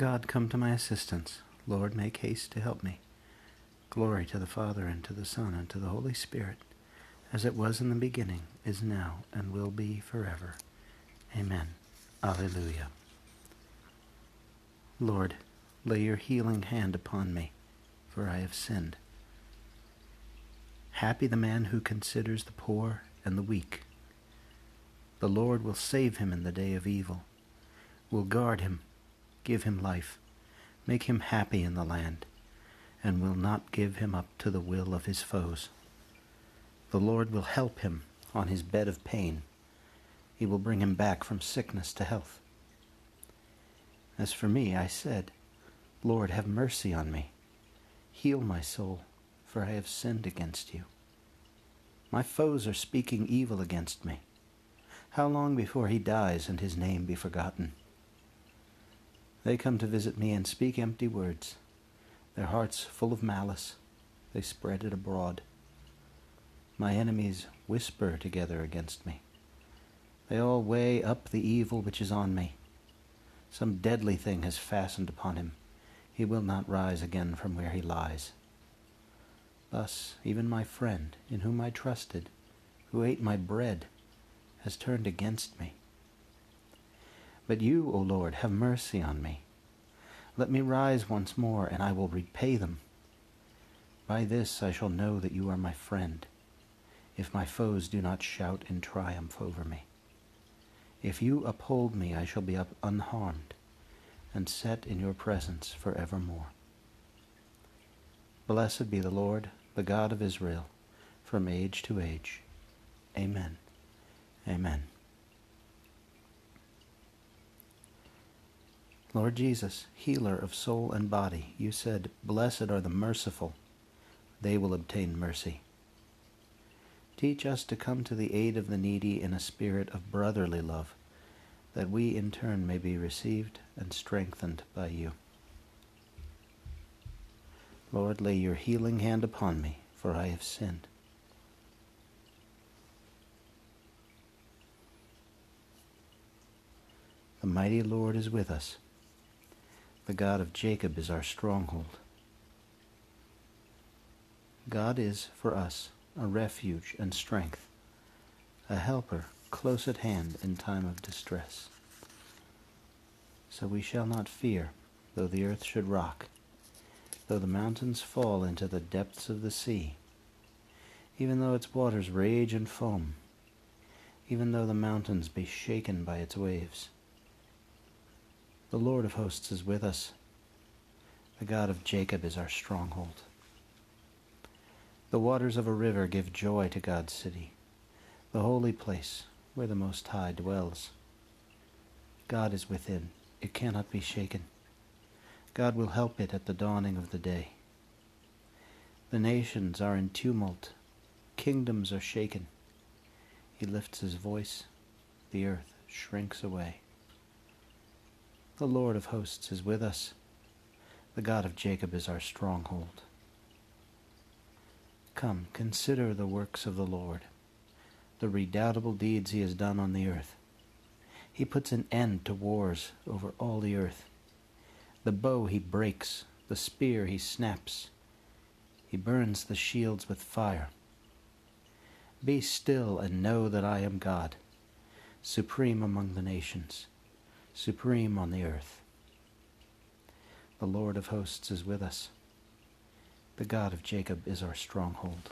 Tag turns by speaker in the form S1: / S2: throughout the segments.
S1: God, come to my assistance. Lord, make haste to help me. Glory to the Father, and to the Son, and to the Holy Spirit, as it was in the beginning, is now, and will be forever. Amen. Alleluia. Lord, lay your healing hand upon me, for I have sinned. Happy the man who considers the poor and the weak. The Lord will save him in the day of evil, will guard him, give him life, make him happy in the land, and will not give him up to the will of his foes. The Lord will help him on his bed of pain. He will bring him back from sickness to health. As for me, I said, Lord, have mercy on me. Heal my soul, for I have sinned against you. My foes are speaking evil against me. How long before he dies and his name be forgotten? They come to visit me and speak empty words, their hearts full of malice. They spread it abroad. My enemies whisper together against me. They all weigh up the evil which is on me. Some deadly thing has fastened upon him. He will not rise again from where he lies. Thus, even my friend, in whom I trusted, who ate my bread, has turned against me. But you, O Lord, have mercy on me. Let me rise once more, and I will repay them. By this I shall know that you are my friend, if my foes do not shout in triumph over me. If you uphold me, I shall be up unharmed, and set in your presence for evermore. Blessed be the Lord, the God of Israel, from age to age. Amen. Amen. Lord Jesus, healer of soul and body, you said, Blessed are the merciful, they will obtain mercy. Teach us to come to the aid of the needy in a spirit of brotherly love, that we in turn may be received and strengthened by you. Lord, lay your healing hand upon me, for I have sinned. The mighty Lord is with us. The God of Jacob is our stronghold. God is for us a refuge and strength, a helper close at hand in time of distress. So we shall not fear, though the earth should rock, though the mountains fall into the depths of the sea, even though its waters rage and foam, even though the mountains be shaken by its waves. The Lord of hosts is with us. The God of Jacob is our stronghold. The waters of a river give joy to God's city, the holy place where the Most High dwells. God is within, it cannot be shaken. God will help it at the dawning of the day. The nations are in tumult, kingdoms are shaken. He lifts his voice, the earth shrinks away. The Lord of hosts is with us. The God of Jacob is our stronghold. Come, consider the works of the Lord, the redoubtable deeds he has done on the earth. He puts an end to wars over all the earth. The bow he breaks, the spear he snaps. He burns the shields with fire. Be still and know that I am God, supreme among the nations supreme on the earth. The Lord of hosts is with us. The God of Jacob is our stronghold.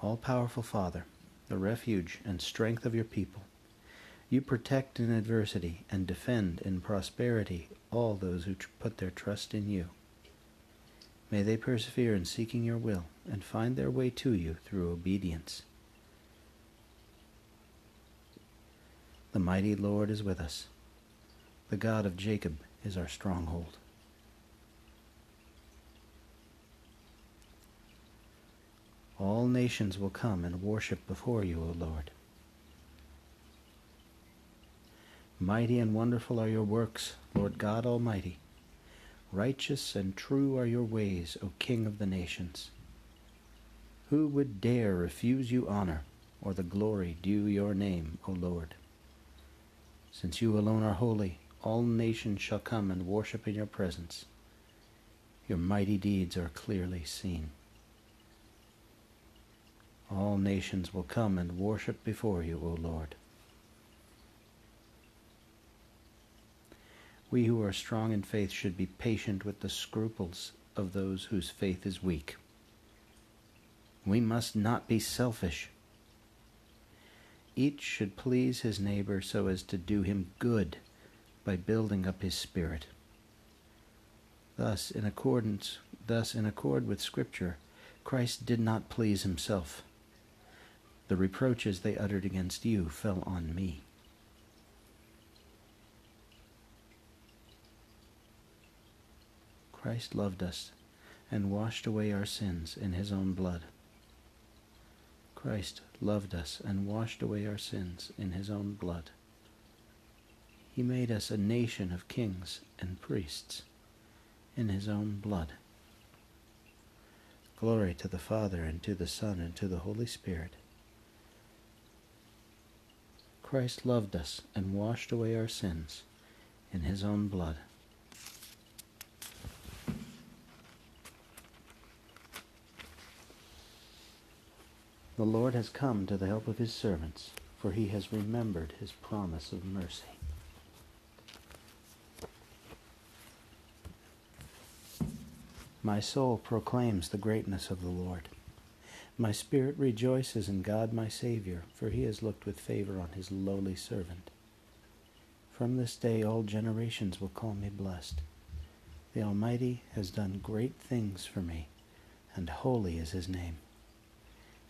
S1: All powerful Father, the refuge and strength of your people, you protect in adversity and defend in prosperity all those who put their trust in you. May they persevere in seeking your will and find their way to you through obedience. The mighty Lord is with us. The God of Jacob is our stronghold. All nations will come and worship before you, O Lord. Mighty and wonderful are your works, Lord God Almighty. Righteous and true are your ways, O King of the nations. Who would dare refuse you honor, or the glory due your name, O Lord. Since you alone are holy, all nations shall come and worship in your presence. Your mighty deeds are clearly seen. All nations will come and worship before you, O Lord. We who are strong in faith should be patient with the scruples of those whose faith is weak. We must not be selfish. Each should please his neighbor so as to do him good by building up his spirit. Thus, in accordance, thus in accord with Scripture, Christ did not please himself. The reproaches they uttered against you fell on me. Christ loved us and washed away our sins in his own blood. Christ loved us and washed away our sins in his own blood. He made us a nation of kings and priests in his own blood. Glory to the Father, and to the Son, and to the Holy Spirit. Christ loved us and washed away our sins in his own blood. The Lord has come to the help of his servants, for he has remembered his promise of mercy. My soul proclaims the greatness of the Lord. My spirit rejoices in God my Savior, for he has looked with favor on his lowly servant. From this day all generations will call me blessed. The Almighty has done great things for me, and holy is his name.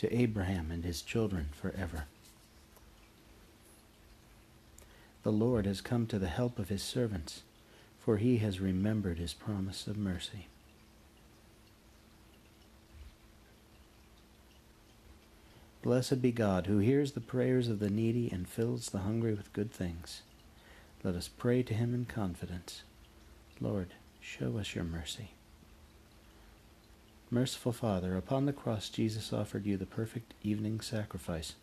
S1: to Abraham and his children forever. The Lord has come to the help of his servants, for he has remembered his promise of mercy. Blessed be God, who hears the prayers of the needy and fills the hungry with good things. Let us pray to him in confidence. Lord, show us your mercy. Merciful Father, upon the cross Jesus offered you the perfect evening sacrifice.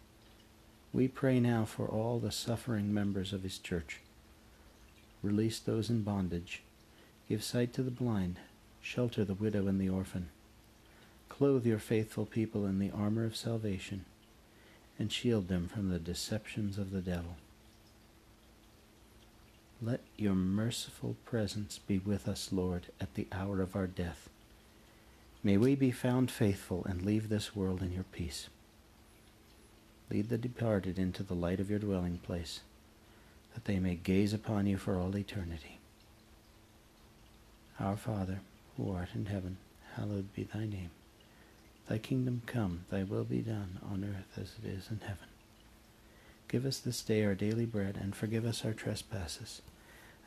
S1: We pray now for all the suffering members of his church. Release those in bondage. Give sight to the blind. Shelter the widow and the orphan. Clothe your faithful people in the armor of salvation, and shield them from the deceptions of the devil. Let your merciful presence be with us, Lord, at the hour of our death May we be found faithful and leave this world in your peace. Lead the departed into the light of your dwelling place, that they may gaze upon you for all eternity. Our Father, who art in heaven, hallowed be thy name. Thy kingdom come, thy will be done, on earth as it is in heaven. Give us this day our daily bread, and forgive us our trespasses,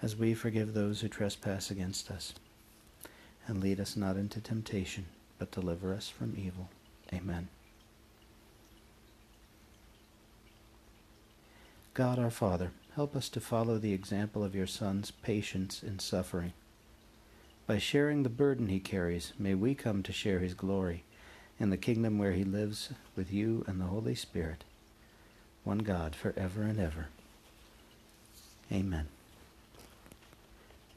S1: as we forgive those who trespass against us and lead us not into temptation, but deliver us from evil. Amen. God our Father, help us to follow the example of your Son's patience in suffering. By sharing the burden he carries, may we come to share his glory in the kingdom where he lives with you and the Holy Spirit, one God for ever and ever. Amen.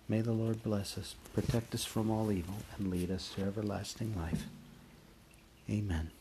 S1: May the Lord bless us, protect us from all evil, and lead us to everlasting life. Amen.